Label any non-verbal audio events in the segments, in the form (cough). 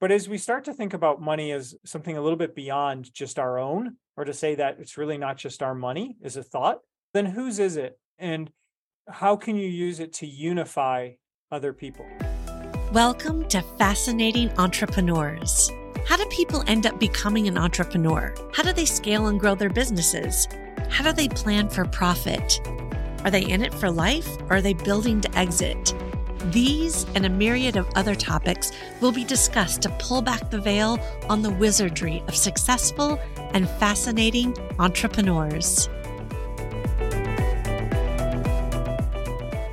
But as we start to think about money as something a little bit beyond just our own, or to say that it's really not just our money is a thought, then whose is it? And how can you use it to unify other people? Welcome to Fascinating Entrepreneurs. How do people end up becoming an entrepreneur? How do they scale and grow their businesses? How do they plan for profit? Are they in it for life or are they building to exit? These and a myriad of other topics will be discussed to pull back the veil on the wizardry of successful and fascinating entrepreneurs.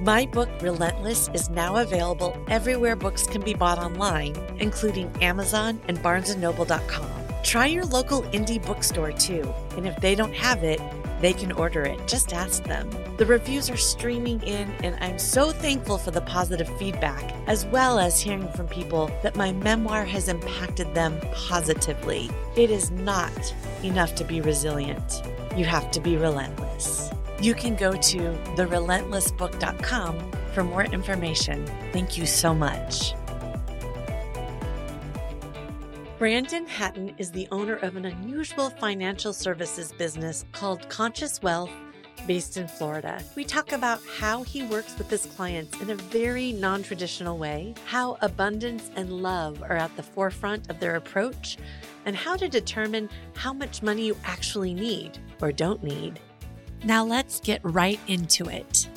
My book, Relentless, is now available everywhere books can be bought online, including Amazon and BarnesandNoble.com. Try your local indie bookstore too, and if they don't have it, they can order it. Just ask them. The reviews are streaming in, and I'm so thankful for the positive feedback, as well as hearing from people that my memoir has impacted them positively. It is not enough to be resilient, you have to be relentless. You can go to therelentlessbook.com for more information. Thank you so much. Brandon Hatton is the owner of an unusual financial services business called Conscious Wealth based in Florida. We talk about how he works with his clients in a very non traditional way, how abundance and love are at the forefront of their approach, and how to determine how much money you actually need or don't need. Now let's get right into it.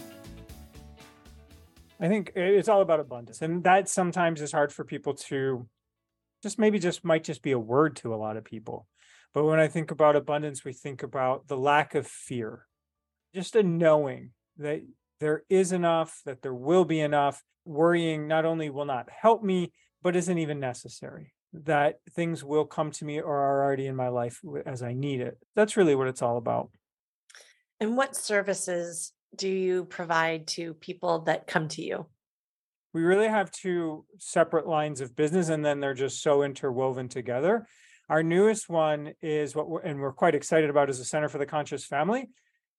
I think it's all about abundance. And that sometimes is hard for people to just maybe just might just be a word to a lot of people. But when I think about abundance, we think about the lack of fear, just a knowing that there is enough, that there will be enough. Worrying not only will not help me, but isn't even necessary. That things will come to me or are already in my life as I need it. That's really what it's all about. And what services do you provide to people that come to you? We really have two separate lines of business and then they're just so interwoven together. Our newest one is what we're, and we're quite excited about is the Center for the Conscious Family.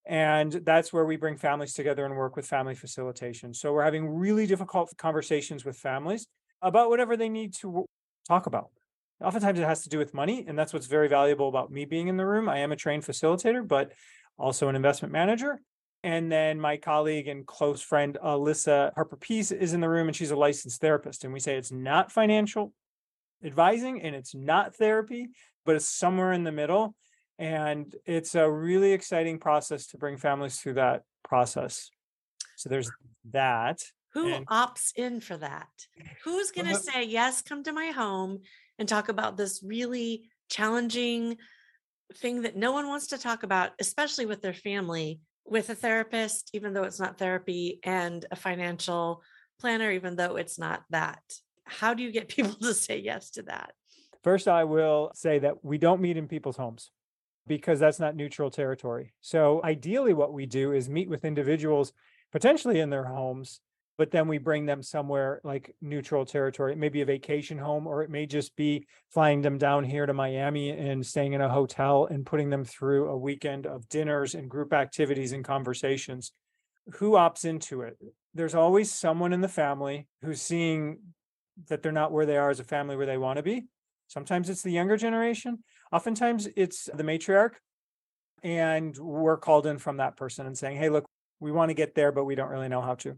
And that's where we bring families together and work with family facilitation. So we're having really difficult conversations with families about whatever they need to talk about. Oftentimes it has to do with money. And that's what's very valuable about me being in the room. I am a trained facilitator, but also an investment manager. And then my colleague and close friend, Alyssa Harper Peace, is in the room and she's a licensed therapist. And we say it's not financial advising and it's not therapy, but it's somewhere in the middle. And it's a really exciting process to bring families through that process. So there's that. Who and, opts in for that? Who's going to say, yes, come to my home and talk about this really challenging thing that no one wants to talk about, especially with their family? With a therapist, even though it's not therapy, and a financial planner, even though it's not that. How do you get (laughs) people to say yes to that? First, I will say that we don't meet in people's homes because that's not neutral territory. So, ideally, what we do is meet with individuals potentially in their homes but then we bring them somewhere like neutral territory. It may be a vacation home, or it may just be flying them down here to Miami and staying in a hotel and putting them through a weekend of dinners and group activities and conversations. Who opts into it? There's always someone in the family who's seeing that they're not where they are as a family where they want to be. Sometimes it's the younger generation, oftentimes it's the matriarch. And we're called in from that person and saying, hey, look, we want to get there, but we don't really know how to.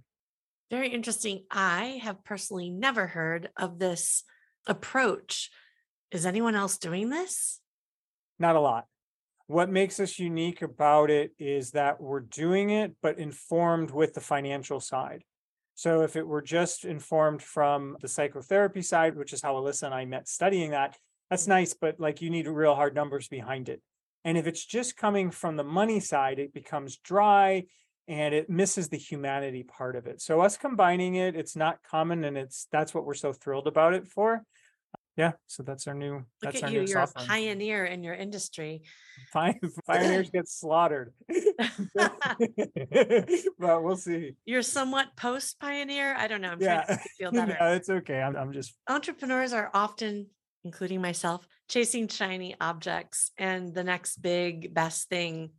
Very interesting. I have personally never heard of this approach. Is anyone else doing this? Not a lot. What makes us unique about it is that we're doing it, but informed with the financial side. So if it were just informed from the psychotherapy side, which is how Alyssa and I met studying that, that's nice, but like you need real hard numbers behind it. And if it's just coming from the money side, it becomes dry and it misses the humanity part of it. So us combining it, it's not common, and it's that's what we're so thrilled about it for. Yeah, so that's our new. Look that's at our you! New You're offering. a pioneer in your industry. (laughs) Pioneers get slaughtered, (laughs) but we'll see. You're somewhat post pioneer. I don't know. I'm yeah. trying to feel (laughs) better. no, it's okay. I'm, I'm just. Entrepreneurs are often, including myself, chasing shiny objects and the next big best thing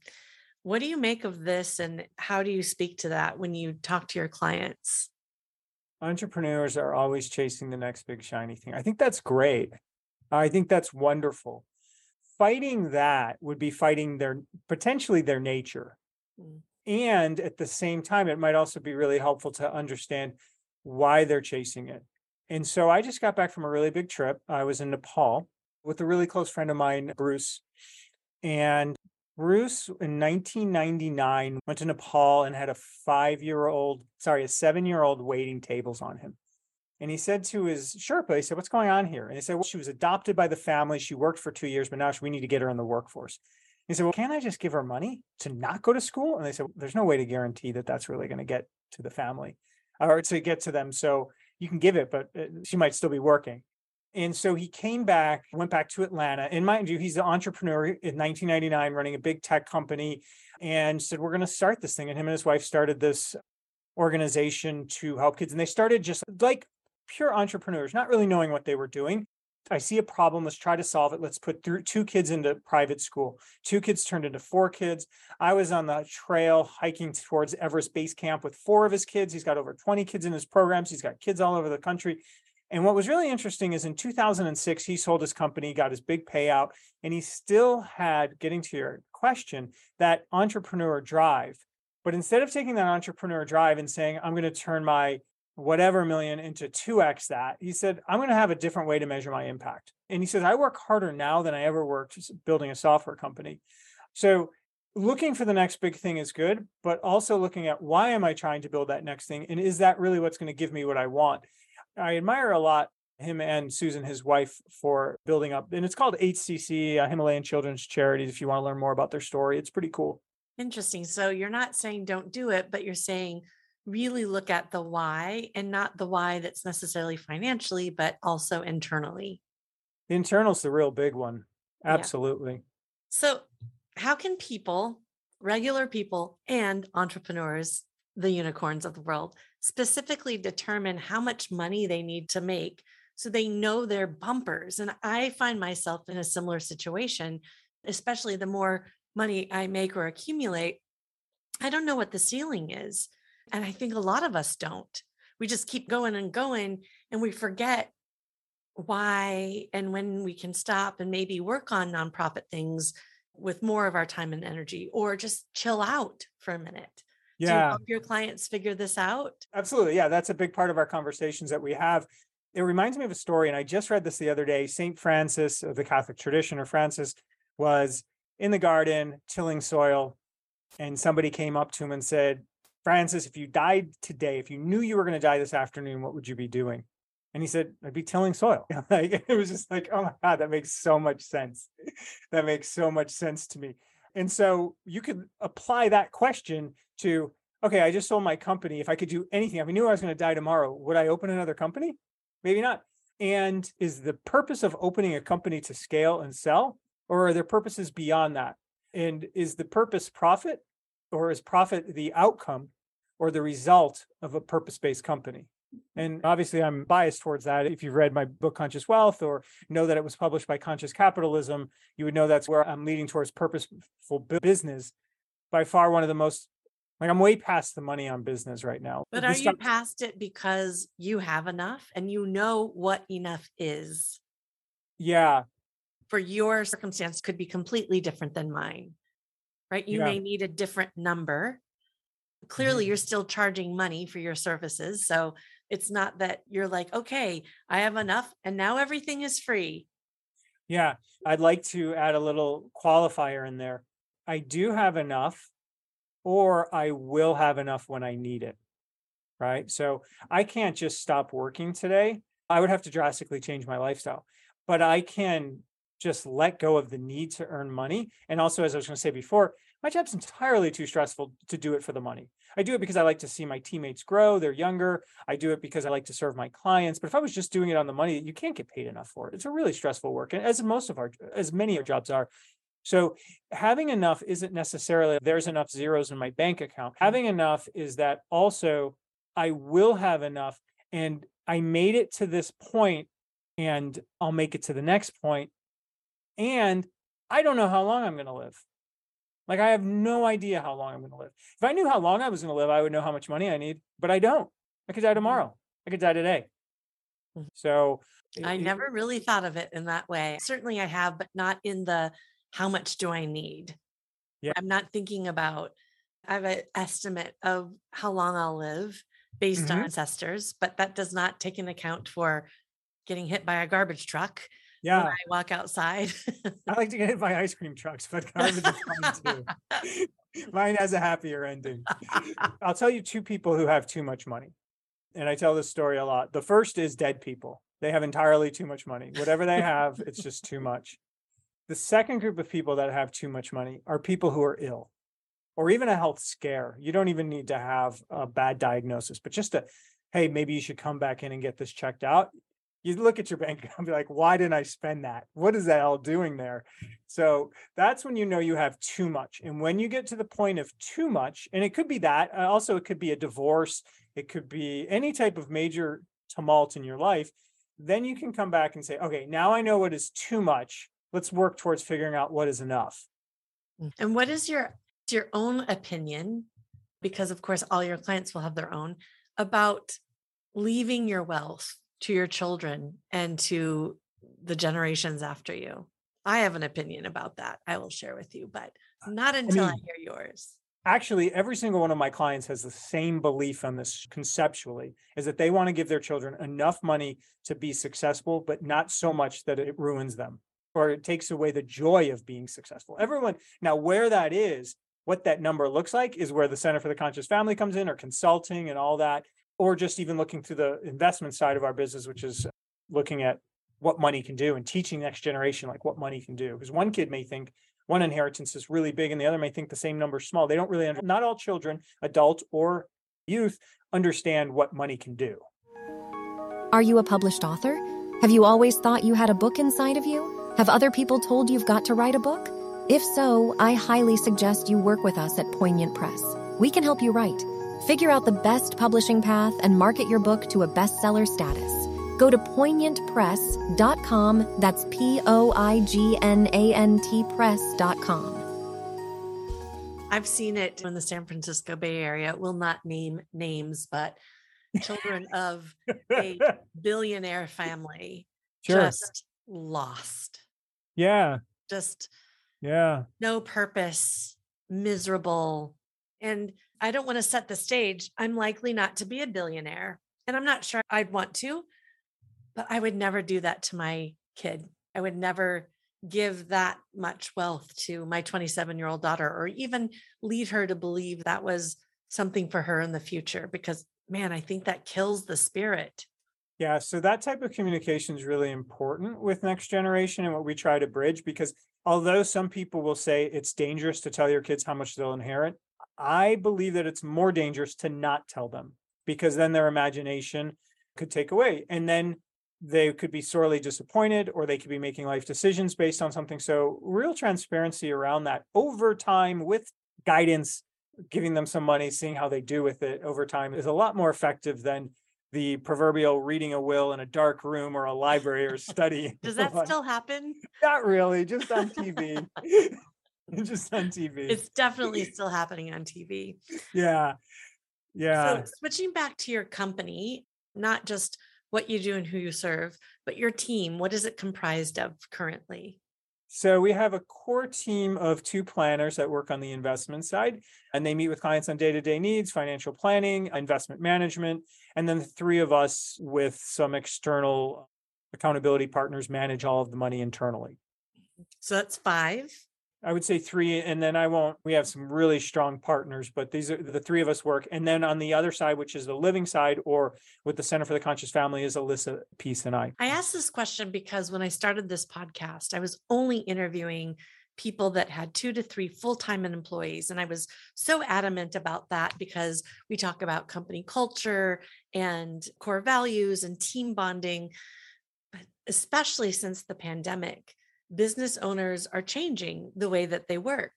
what do you make of this and how do you speak to that when you talk to your clients? entrepreneurs are always chasing the next big shiny thing. I think that's great. I think that's wonderful. Fighting that would be fighting their potentially their nature. Mm. And at the same time, it might also be really helpful to understand why they're chasing it. And so I just got back from a really big trip. I was in Nepal with a really close friend of mine, Bruce. And Bruce in 1999 went to Nepal and had a five year old, sorry, a seven year old waiting tables on him. And he said to his Sherpa, he said, What's going on here? And he said, Well, she was adopted by the family. She worked for two years, but now we need to get her in the workforce. He said, Well, can't I just give her money to not go to school? And they said, There's no way to guarantee that that's really going to get to the family or to get to them. So you can give it, but uh, she might still be working. And so he came back, went back to Atlanta. And mind you, he's an entrepreneur in 1999 running a big tech company and said, We're going to start this thing. And him and his wife started this organization to help kids. And they started just like pure entrepreneurs, not really knowing what they were doing. I see a problem. Let's try to solve it. Let's put through two kids into private school. Two kids turned into four kids. I was on the trail hiking towards Everest Base Camp with four of his kids. He's got over 20 kids in his programs. He's got kids all over the country. And what was really interesting is in 2006, he sold his company, got his big payout, and he still had, getting to your question, that entrepreneur drive. But instead of taking that entrepreneur drive and saying, I'm going to turn my whatever million into 2x that, he said, I'm going to have a different way to measure my impact. And he says, I work harder now than I ever worked building a software company. So looking for the next big thing is good, but also looking at why am I trying to build that next thing? And is that really what's going to give me what I want? I admire a lot him and Susan, his wife, for building up, and it's called HCC, uh, Himalayan Children's Charities. If you want to learn more about their story, it's pretty cool. Interesting. So you're not saying don't do it, but you're saying really look at the why and not the why that's necessarily financially, but also internally. The internal's the real big one. Absolutely. Yeah. So, how can people, regular people, and entrepreneurs, the unicorns of the world, specifically determine how much money they need to make so they know their bumpers. And I find myself in a similar situation, especially the more money I make or accumulate, I don't know what the ceiling is. And I think a lot of us don't. We just keep going and going and we forget why and when we can stop and maybe work on nonprofit things with more of our time and energy or just chill out for a minute yeah. Help your clients figure this out? Absolutely. Yeah, that's a big part of our conversations that we have. It reminds me of a story, and I just read this the other day. St. Francis of the Catholic tradition, or Francis, was in the garden tilling soil, and somebody came up to him and said, Francis, if you died today, if you knew you were going to die this afternoon, what would you be doing? And he said, I'd be tilling soil. (laughs) like it was just like, oh my God, that makes so much sense. that makes so much sense to me. And so you could apply that question to, okay, I just sold my company. If I could do anything, if I knew I was going to die tomorrow, would I open another company? Maybe not. And is the purpose of opening a company to scale and sell, or are there purposes beyond that? And is the purpose profit, or is profit the outcome or the result of a purpose based company? And obviously, I'm biased towards that. If you've read my book, Conscious Wealth, or know that it was published by Conscious Capitalism, you would know that's where I'm leading towards purposeful business. By far, one of the most like I'm way past the money on business right now. But are you past it because you have enough and you know what enough is? Yeah. For your circumstance could be completely different than mine. Right? You yeah. may need a different number. Clearly, mm-hmm. you're still charging money for your services. So it's not that you're like, okay, I have enough and now everything is free. Yeah. I'd like to add a little qualifier in there. I do have enough or I will have enough when I need it. Right. So I can't just stop working today. I would have to drastically change my lifestyle, but I can just let go of the need to earn money. And also, as I was going to say before, my job's entirely too stressful to do it for the money. I do it because I like to see my teammates grow. They're younger. I do it because I like to serve my clients. But if I was just doing it on the money, you can't get paid enough for it. It's a really stressful work, and as most of our, as many of jobs are. So having enough isn't necessarily there's enough zeros in my bank account. Mm-hmm. Having enough is that also I will have enough and I made it to this point and I'll make it to the next point and I don't know how long I'm going to live. Like I have no idea how long I'm going to live. If I knew how long I was going to live, I would know how much money I need, but I don't. I could die mm-hmm. tomorrow. I could die today. Mhm. So. I never really thought of it in that way. Certainly I have, but not in the how much do I need? Yeah. I'm not thinking about, I have an estimate of how long I'll live based on Mhm. ancestors, but that does not take into account for getting hit by a garbage truck when Yeah, I walk outside. (laughs) I like to get hit by ice cream trucks, but (laughs) garbage is fun too. (laughs) Mine has a happier ending. I'll tell you two people who have too much money. And I tell this story a lot. The first is dead people. They have entirely too much money. Whatever they have, it's just too much. The second group of people that have too much money are people who are ill or even a health scare. You don't even need to have a bad diagnosis, but just a, hey, maybe you should come back in and get this checked out. You look at your bank (laughs) account and be like, why didn't I spend that? What is that all doing there? So that's when you know you have too much. And when you get to the point of too much, and it could be that, uh, also it could be a divorce, it could be any type of major tumult in your life, then you can come back and say, okay, now I know what is too much. Let's work towards figuring out what is enough. And what is your your own opinion? Because of course, all your clients will have their own about leaving your wealth to your children and to the generations after you. I have an opinion about that. I will share with you, but uh, not until I, mean- hear yours. Actually, every single one of my clients has the same belief on this conceptually is that they want to give their children enough money to be successful, but not so much that it ruins them or it takes away the joy of being successful. Everyone, now where that is, what that number looks like is where the Center for the Conscious Family comes in or consulting and all that, or just even looking through the investment side of our business, which is looking at what money can do and teaching next generation like what money can do. Because one kid may think one inheritance is really big and the other may think the same number is small. They don't really, under- not all children, adult or youth, understand what money can do. Are you a published author? Have you always thought you had a book inside of you? Have other people told you've got to write a book? If so, I highly suggest you work with us at Poignant Press. We can help you write. Figure out the best publishing path and market your book to a bestseller status. Go to poignantpress.com. That's P O I G N A N T press.com. I've seen it in the San Francisco Bay Area. Will not name names, but children of a (laughs) billionaire family Sure. just lost. Yeah. Just Yeah. no purpose, miserable. And I don't want to set the stage. I'm likely not to be a billionaire. And I'm not sure I'd want to, but I would never do that to my kid. I would never give that much wealth to my 27 year old daughter or even lead her to believe that was something for her in the future because, man, I think that kills the spirit. Yeah, so that type of communication is really important with next generation and what we try to bridge because although some people will say it's dangerous to tell your kids how much they'll inherit, I believe that it's more dangerous to not tell them because then their imagination could take away and then they could be sorely disappointed or they could be making life decisions based on something. So, real transparency around that over time with guidance, giving them some money, seeing how they do with it over time is a lot more effective than the proverbial reading a will in a dark room or a library or study. (laughs) Does (laughs) that still happen? Not really, just on (laughs) TV. just on TV. It's definitely still happening on TV. yeah. Yeah. So switching back to your company, not just what you do and who you serve, but your team, what is it comprised of currently? So we have a core team of two planners that work on the investment side, and they meet with clients on day-to-day needs, financial planning, investment management, and then the three of us with some external accountability partners manage all of the money internally. So that's five. I would say three, and then I won't, we have some really strong partners, but these are the three of us work. And then on the other side, which is the living side, or with the Center for the Conscious Family, is Alyssa Peace and I. I asked this question because when I started this podcast, I was only interviewing people that had two to three full time employees. And I was so adamant about that because we talk about company culture and core values and team bonding. But especially since the pandemic, business owners are changing the way that they work.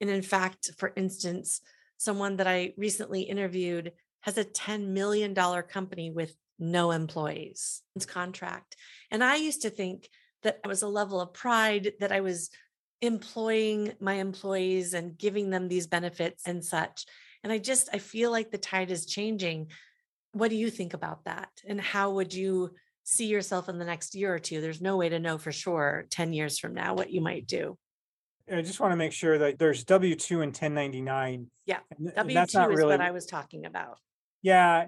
And in fact, for instance, someone that I recently interviewed has a $10 million company with no employees. It's contract. And I used to think that it was a level of pride that I was employing my employees and giving them these benefits and such. And I just I feel like the tide is changing. What do you think about that? And how would you see yourself in the next year or two? There's no way to know for sure 10 years from now what you might do. I just want to make sure that there's W two and ten ninety nine. Yeah, W W two is what I was talking about. Yeah,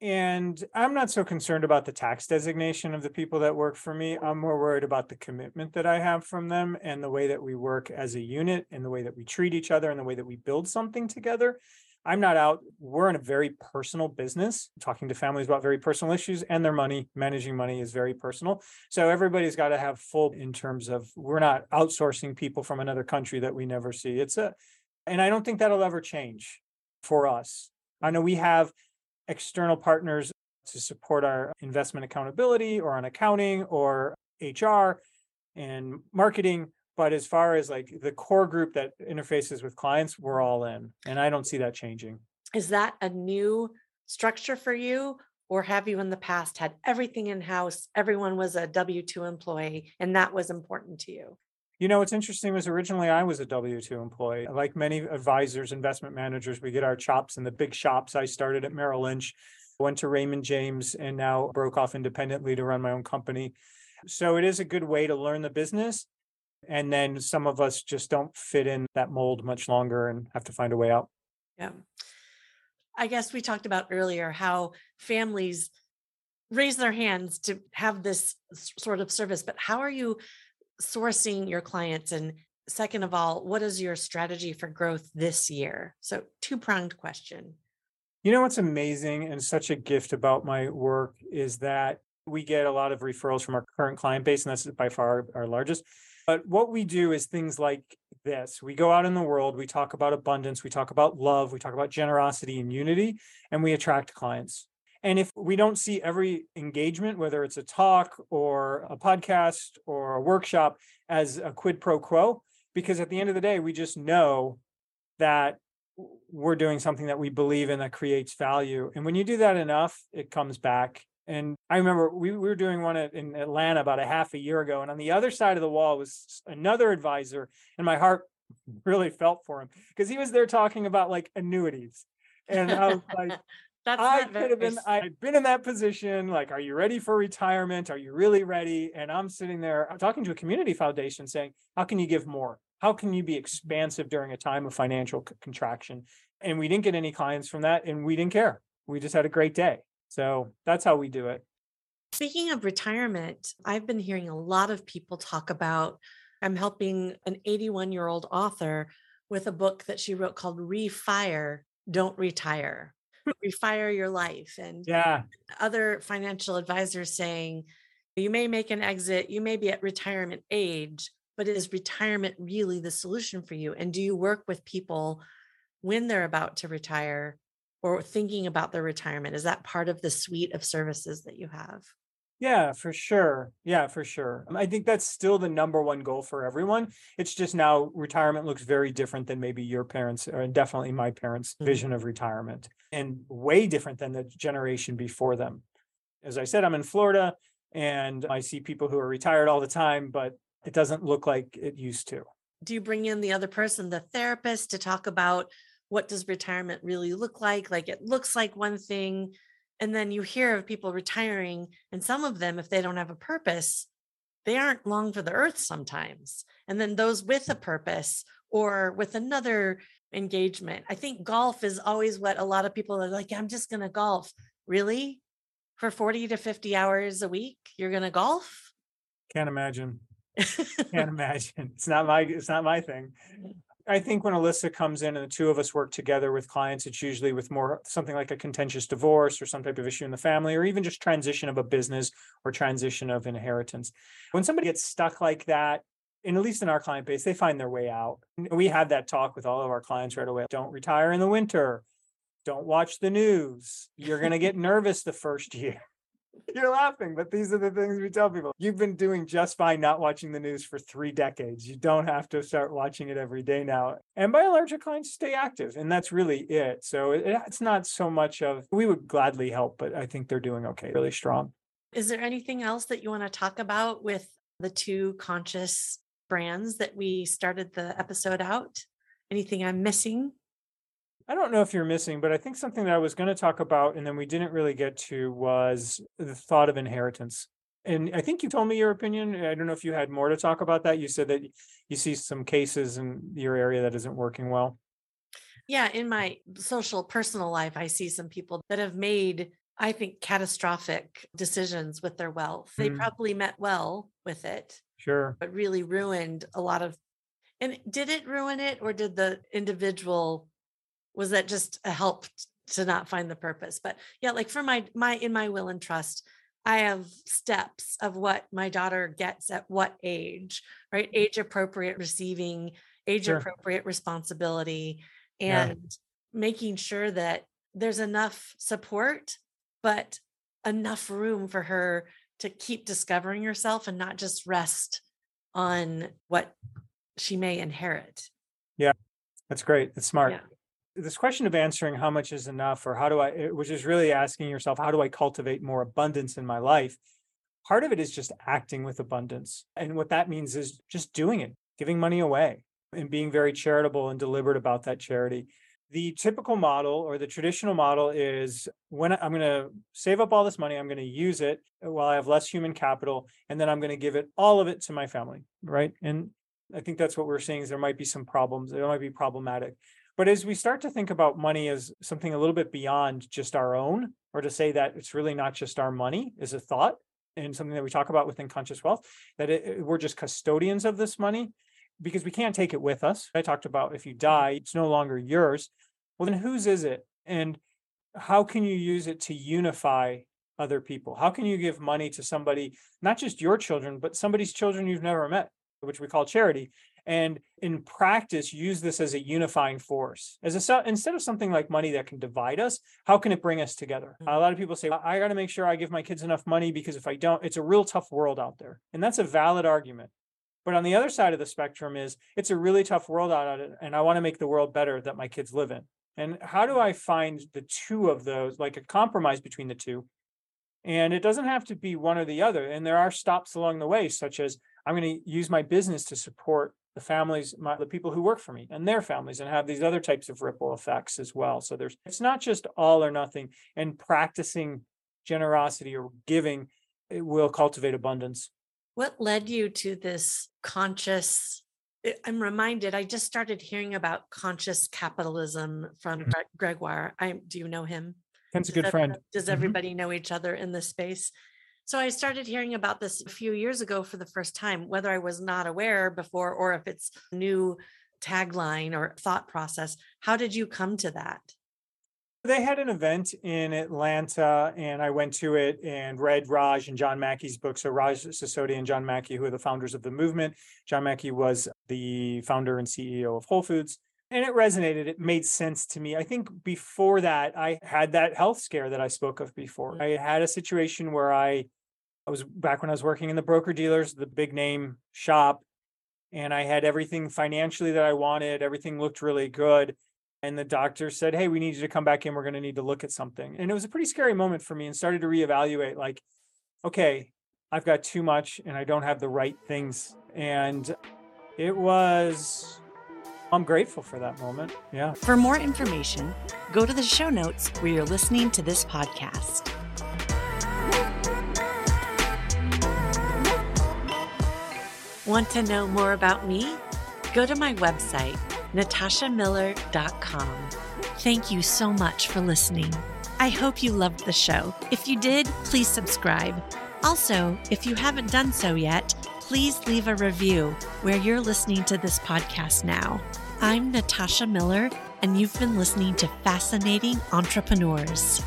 and I'm not so concerned about the tax designation of the people that work for me. I'm more worried about the commitment that I have from them and the way that we work as a unit and the way that we treat each other and the way that we build something together. I'm not out, we're in a very personal business, talking to families about very personal issues and their money, managing money is very personal. So everybody's got to have full in terms of we're not outsourcing people from another country that we never see. It's a, and I don't think that'll ever change for us. I know we have external partners to support our investment accountability or on accounting or HR and marketing but as far as like the core group that interfaces with clients, we're all in. And I don't see that changing. Is that a new structure for you? Or have you in the past had everything in house? Everyone was a W 2 employee, and that was important to you? You know, what's interesting was originally I was a W 2 employee. Like many advisors, investment managers, we get our chops in the big shops. I started at Merrill Lynch, went to Raymond James, and now broke off independently to run my own company. So it is a good way to learn the business. And then some of us just don't fit in that mold much longer and have to find a way out. Yeah. I guess we talked about earlier how families raise their hands to have this sort of service, but how are you sourcing your clients? And second of all, what is your strategy for growth this year? So, two pronged question. You know what's amazing and such a gift about my work is that we get a lot of referrals from our current client base, and that's by far our largest. But what we do is things like this. We go out in the world, we talk about abundance, we talk about love, we talk about generosity and unity, and we attract clients. And if we don't see every engagement, whether it's a talk or a podcast or a workshop, as a quid pro quo, because at the end of the day, we just know that we're doing something that we believe in that creates value. And when you do that enough, it comes back and I remember we, we were doing one in Atlanta about a half a year ago. And on the other side of the wall was another advisor. And my heart (laughs) really felt for him because he was there talking about like annuities. And I was (laughs) like, That's I could have been, I've been in that position. Like, are you ready for retirement? Are you really ready? And I'm sitting there I'm talking to a community foundation saying, how can you give more? How can you be expansive during a time of financial c- contraction? And we didn't get any clients from that and we didn't care. We just had a great day. So that's how we do it. Speaking of retirement, I've been hearing a lot of people talk about. I'm helping an 81 year old author with a book that she wrote called Refire, Don't Retire. Hmm. Refire your life. And yeah, other financial advisors saying you may make an exit, you may be at retirement age, but is retirement really the solution for you? And do you work with people when they're about to retire or thinking about their retirement? Is that part of the suite of services that you have? Yeah, for sure. Yeah, for sure. I think that's still the number one goal for everyone. It's just now retirement looks very different than maybe your parents or definitely my parents' mm-hmm. vision of retirement and way different than the generation before them. As I said, I'm in Florida and I see people who are retired all the time, but it doesn't look like it used to. Do you bring in the other person, the therapist, to talk about what does retirement really look like? Like it looks like one thing. And then you hear of people retiring, and some of them, if they don't have a purpose, they aren't long for the earth sometimes. And then those with a purpose or with another engagement. I think golf is always what a lot of people are like, I'm just going to golf. Really? For 40 to 50 hours a week, you're going to golf? Can't imagine. (laughs) Can't imagine. It's not my it's not my thing. Mm. I think when Alyssa comes in and the two of us work together with clients, it's usually with more something like a contentious divorce or some type of issue in the family, or even just transition of a business or transition of inheritance. When somebody gets stuck like that, and at least in our client base, they find their way out. We have that talk with all of our clients right away. Don't retire in the winter. Don't watch the news. You're going to get (laughs) nervous the first year. You're laughing, but these are the things we tell people. You've been doing just fine not watching the news for three decades. You don't have to start watching it every day now. And by and large, your clients stay active, and that's really it. So it's not so much of we would gladly help, but I think they're doing okay, really strong. Is there anything else that you want to talk about with the two conscious brands that we started the episode out? Anything I'm missing? I don't know if you're missing, but I think something that I was going to talk about and then we didn't really get to was the thought of inheritance. And I think you told me your opinion. I don't know if you had more to talk about that. You said that you see some cases in your area that isn't working well. Yeah, in my social personal life, I see some people that have made, I think, catastrophic decisions with their wealth. They Mm. probably meant well with it, Sure. but really ruined a lot of. And did it ruin it, or did the individual? Was that just a help to not find the purpose? But yeah, like for my my in my will and trust, I have steps of what my daughter gets at what age, right? Mm. Age appropriate receiving, age Sure. appropriate responsibility, Yeah. and making sure that there's enough support, but enough room for her to keep discovering herself and not just rest on what she may inherit. Yeah, that's great. That's smart. Yeah. This question of answering how much is enough or how do I, which is really asking yourself, how do I cultivate more abundance in my life? Part of it is just acting with abundance. And what that means is just doing it, giving money away and being very charitable and deliberate about that charity. The typical model or the traditional model is when I'm going to save up all this money, I'm going to use it while I have less human capital, and then I'm going to give it all of it to my family. Right. And I think that's what we're seeing is there might be some problems. There might be problematic. But as we start to think about money as something a little bit beyond just our own, or to say that it's really not just our money is a thought and something that we talk about within conscious wealth, that it, it- we're just custodians of this money because we can't take it with us. I talked about if you mm-hmm. die, it's no longer yours. Well, then whose is it? And how can you use it to unify other people? How can you give money to somebody, not just your children, but somebody's children you've never met, which we call charity? And in practice use this as a unifying force as a instead of something like money that can divide us how can it bring us together? Mm-hmm. A lot of people say i got to make sure i give my kids enough money because if i don't it's a real tough world out there. And that's a valid argument. But on the other side of the spectrum is it's a really tough world out there and i want to make the world better that my kids live in. And how do i find the two of those like a compromise between the two? And it doesn't have to be one or the other and there are stops along the way such as i'm going to use my business to support the families, my, the people who work for me and their families and have these other types of ripple effects as well. So there's, it's not just all or nothing and practicing generosity or giving, it will cultivate abundance. What led you to this conscious? I- I'm reminded, I just started hearing about conscious capitalism from Mhm. Gregoire. I do you know him? Ken's a good ev- friend. Does Mhm. everybody know each other in this space? So I started hearing about this a few years ago for the first time, whether I was not aware before or if it's new tagline or thought process. How did you come to that? They had an event in Atlanta and I went to it and read Raj and John Mackey's book. So Raj Sisodia and John Mackey, who are the founders of the movement. John Mackey was the founder and CEO of Whole Foods. And it resonated. It made sense to me. I think before that, I had that health scare that I spoke of before. Mm. I had a situation where I, I was back when I was working in the broker dealers, the big name shop, and I had everything financially that I wanted. Everything looked really good. And the doctor said, Hey, we need you to come back in. We're going to need to look at something. And it was a pretty scary moment for me and started to reevaluate like, okay, I've got too much and I don't have the right things. And it was, I'm grateful for that moment. Yeah. For more information, go to the show notes where you're listening to this podcast. Want to know more about me? Go to my website, natashamiller.com. Thank you so much for listening. I hope you loved the show. If you did, please subscribe. Also, if you haven't done so yet, please leave a review where you're listening to this podcast now. I'm Natasha Miller, and you've been listening to Fascinating Entrepreneurs.